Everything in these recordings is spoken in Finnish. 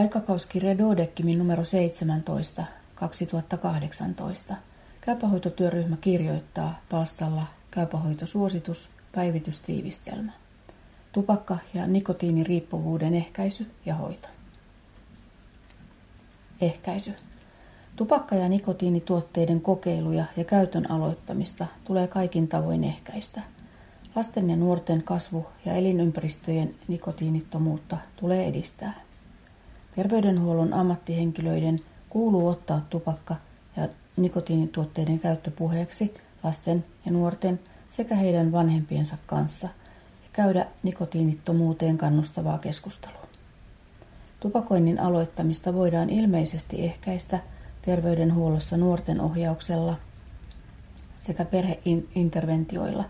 Aikakauskirja Dodekkimin numero 17, 2018. Käypähoitotyöryhmä kirjoittaa palstalla Käypähoitosuositus, päivitystiivistelmä. Tupakka- ja nikotiiniriippuvuuden ehkäisy ja hoito. Ehkäisy. Tupakka- ja nikotiinituotteiden kokeiluja ja käytön aloittamista tulee kaikin tavoin ehkäistä. Lasten ja nuorten kasvu- ja elinympäristöjen nikotiinittomuutta tulee edistää. Terveydenhuollon ammattihenkilöiden kuuluu ottaa tupakka- ja nikotiinituotteiden käyttö puheeksi lasten ja nuorten sekä heidän vanhempiensa kanssa ja käydä nikotiinittomuuteen kannustavaa keskustelua. Tupakoinnin aloittamista voidaan ilmeisesti ehkäistä terveydenhuollossa nuorten ohjauksella sekä perheinterventioilla,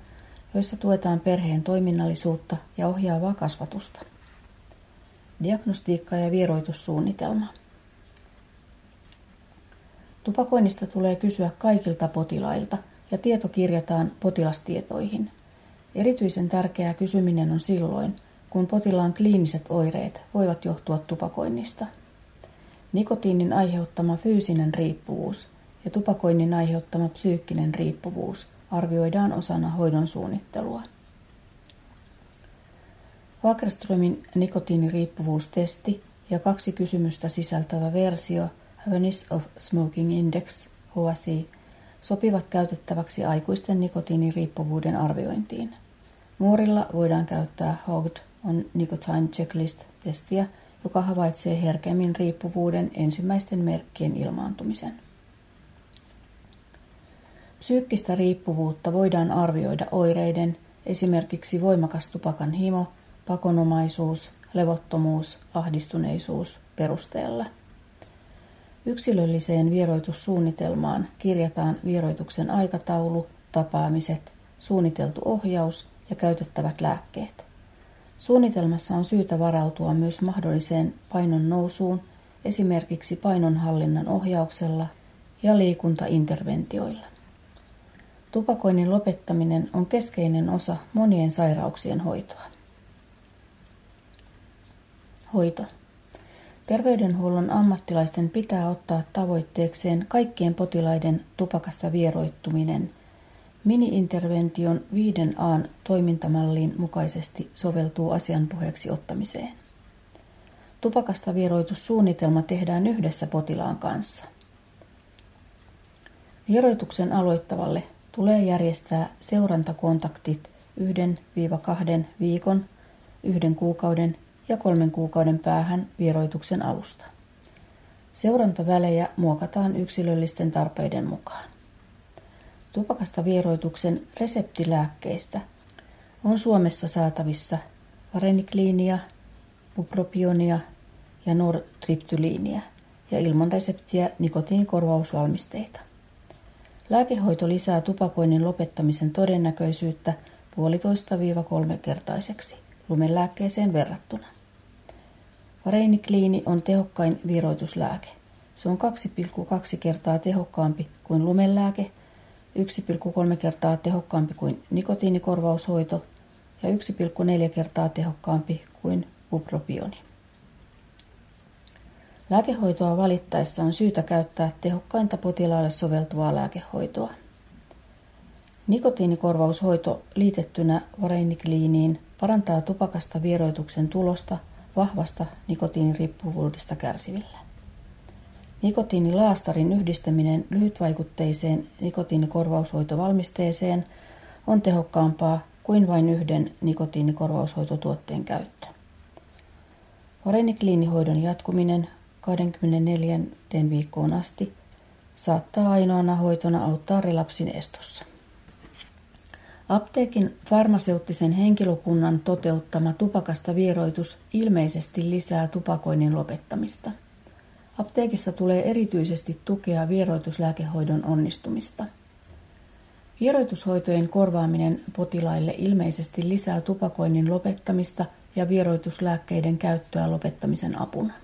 joissa tuetaan perheen toiminnallisuutta ja ohjaavaa kasvatusta. Diagnostiikka ja vieroitussuunnitelma. Tupakoinnista tulee kysyä kaikilta potilailta ja tieto kirjataan potilastietoihin. Erityisen tärkeää kysyminen on silloin, kun potilaan kliiniset oireet voivat johtua tupakoinnista. Nikotiinin aiheuttama fyysinen riippuvuus ja tupakoinnin aiheuttama psyykkinen riippuvuus arvioidaan osana hoidon suunnittelua. Wagerströmin nikotiiniriippuvuustesti ja kaksi kysymystä sisältävä versio Awareness of Smoking Index, HSI, sopivat käytettäväksi aikuisten nikotiiniriippuvuuden arviointiin. Nuorilla voidaan käyttää HOGD on Nicotine Checklist-testiä, joka havaitsee herkemmin riippuvuuden ensimmäisten merkkien ilmaantumisen. Psyykkistä riippuvuutta voidaan arvioida oireiden, esimerkiksi voimakas tupakan himo, pakonomaisuus, levottomuus, ahdistuneisuus perusteella. Yksilölliseen vieroitussuunnitelmaan kirjataan vieroituksen aikataulu, tapaamiset, suunniteltu ohjaus ja käytettävät lääkkeet. Suunnitelmassa on syytä varautua myös mahdolliseen painon nousuun, esimerkiksi painonhallinnan ohjauksella ja liikuntainterventioilla. Tupakoinnin lopettaminen on keskeinen osa monien sairauksien hoitoa. Hoito. Terveydenhuollon ammattilaisten pitää ottaa tavoitteekseen kaikkien potilaiden tupakasta vieroittuminen. Mini-intervention 5A toimintamallin mukaisesti soveltuu asianpuheeksi ottamiseen. Tupakasta vieroitussuunnitelma tehdään yhdessä potilaan kanssa. Vieroituksen aloittavalle tulee järjestää seurantakontaktit 1-2 viikon, yhden kuukauden ja kolmen kuukauden päähän vieroituksen alusta. Seurantavälejä muokataan yksilöllisten tarpeiden mukaan. Tupakasta vieroituksen reseptilääkkeistä on Suomessa saatavissa varenikliinia, bupropionia ja nortriptyliinia ja ilman reseptiä nikotiinikorvausvalmisteita. Lääkehoito lisää tupakoinnin lopettamisen todennäköisyyttä puolitoista-kolme lumelääkkeeseen verrattuna. Vareinikliini on tehokkain viroituslääke. Se on 2,2 kertaa tehokkaampi kuin lumelääke, 1,3 kertaa tehokkaampi kuin nikotiinikorvaushoito ja 1,4 kertaa tehokkaampi kuin bupropioni. Lääkehoitoa valittaessa on syytä käyttää tehokkainta potilaalle soveltuvaa lääkehoitoa. Nikotiinikorvaushoito liitettynä vareinikliiniin parantaa tupakasta vieroituksen tulosta vahvasta nikotiiniriippuvuudesta kärsivillä. Nikotiinilaastarin yhdistäminen lyhytvaikutteiseen nikotiinikorvaushoitovalmisteeseen on tehokkaampaa kuin vain yhden nikotiinikorvaushoitotuotteen käyttö. Varenikliinihoidon jatkuminen 24 viikkoon asti saattaa ainoana hoitona auttaa relapsin estossa. Apteekin farmaseuttisen henkilökunnan toteuttama tupakasta vieroitus ilmeisesti lisää tupakoinnin lopettamista. Apteekissa tulee erityisesti tukea vieroituslääkehoidon onnistumista. Vieroitushoitojen korvaaminen potilaille ilmeisesti lisää tupakoinnin lopettamista ja vieroituslääkkeiden käyttöä lopettamisen apuna.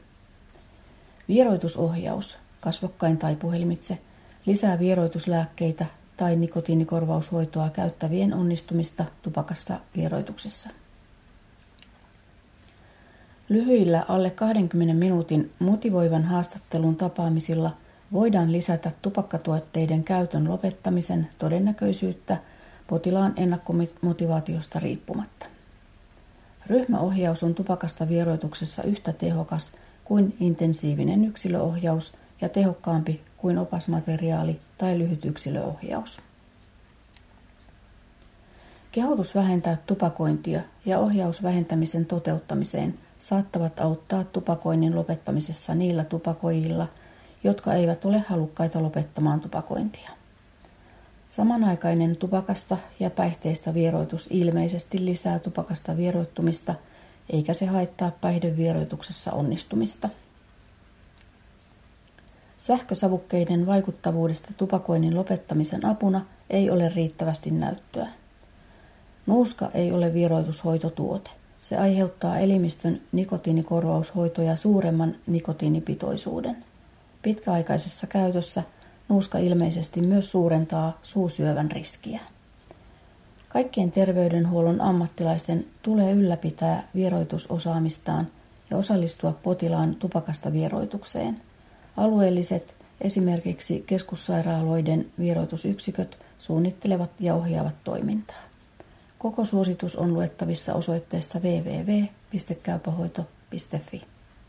Vieroitusohjaus, kasvokkain tai puhelimitse, lisää vieroituslääkkeitä tai nikotiinikorvaushoitoa käyttävien onnistumista tupakasta vieroituksessa. Lyhyillä alle 20 minuutin motivoivan haastattelun tapaamisilla voidaan lisätä tupakkatuotteiden käytön lopettamisen todennäköisyyttä potilaan ennakkomotivaatiosta riippumatta. Ryhmäohjaus on tupakasta vieroituksessa yhtä tehokas kuin intensiivinen yksilöohjaus ja tehokkaampi kuin opasmateriaali tai lyhyt yksilöohjaus. Kehotus vähentää tupakointia ja ohjaus vähentämisen toteuttamiseen saattavat auttaa tupakoinnin lopettamisessa niillä tupakoijilla, jotka eivät ole halukkaita lopettamaan tupakointia. Samanaikainen tupakasta ja päihteistä vieroitus ilmeisesti lisää tupakasta vieroittumista, eikä se haittaa päihdevieroituksessa onnistumista. Sähkösavukkeiden vaikuttavuudesta tupakoinnin lopettamisen apuna ei ole riittävästi näyttöä. Nuuska ei ole vieroitushoitotuote. Se aiheuttaa elimistön nikotiinikorvaushoitoja suuremman nikotiinipitoisuuden. Pitkäaikaisessa käytössä nuuska ilmeisesti myös suurentaa suusyövän riskiä. Kaikkien terveydenhuollon ammattilaisten tulee ylläpitää vieroitusosaamistaan ja osallistua potilaan tupakasta vieroitukseen. Alueelliset, esimerkiksi keskussairaaloiden vieroitusyksiköt, suunnittelevat ja ohjaavat toimintaa. Koko suositus on luettavissa osoitteessa www.käypähoito.fi.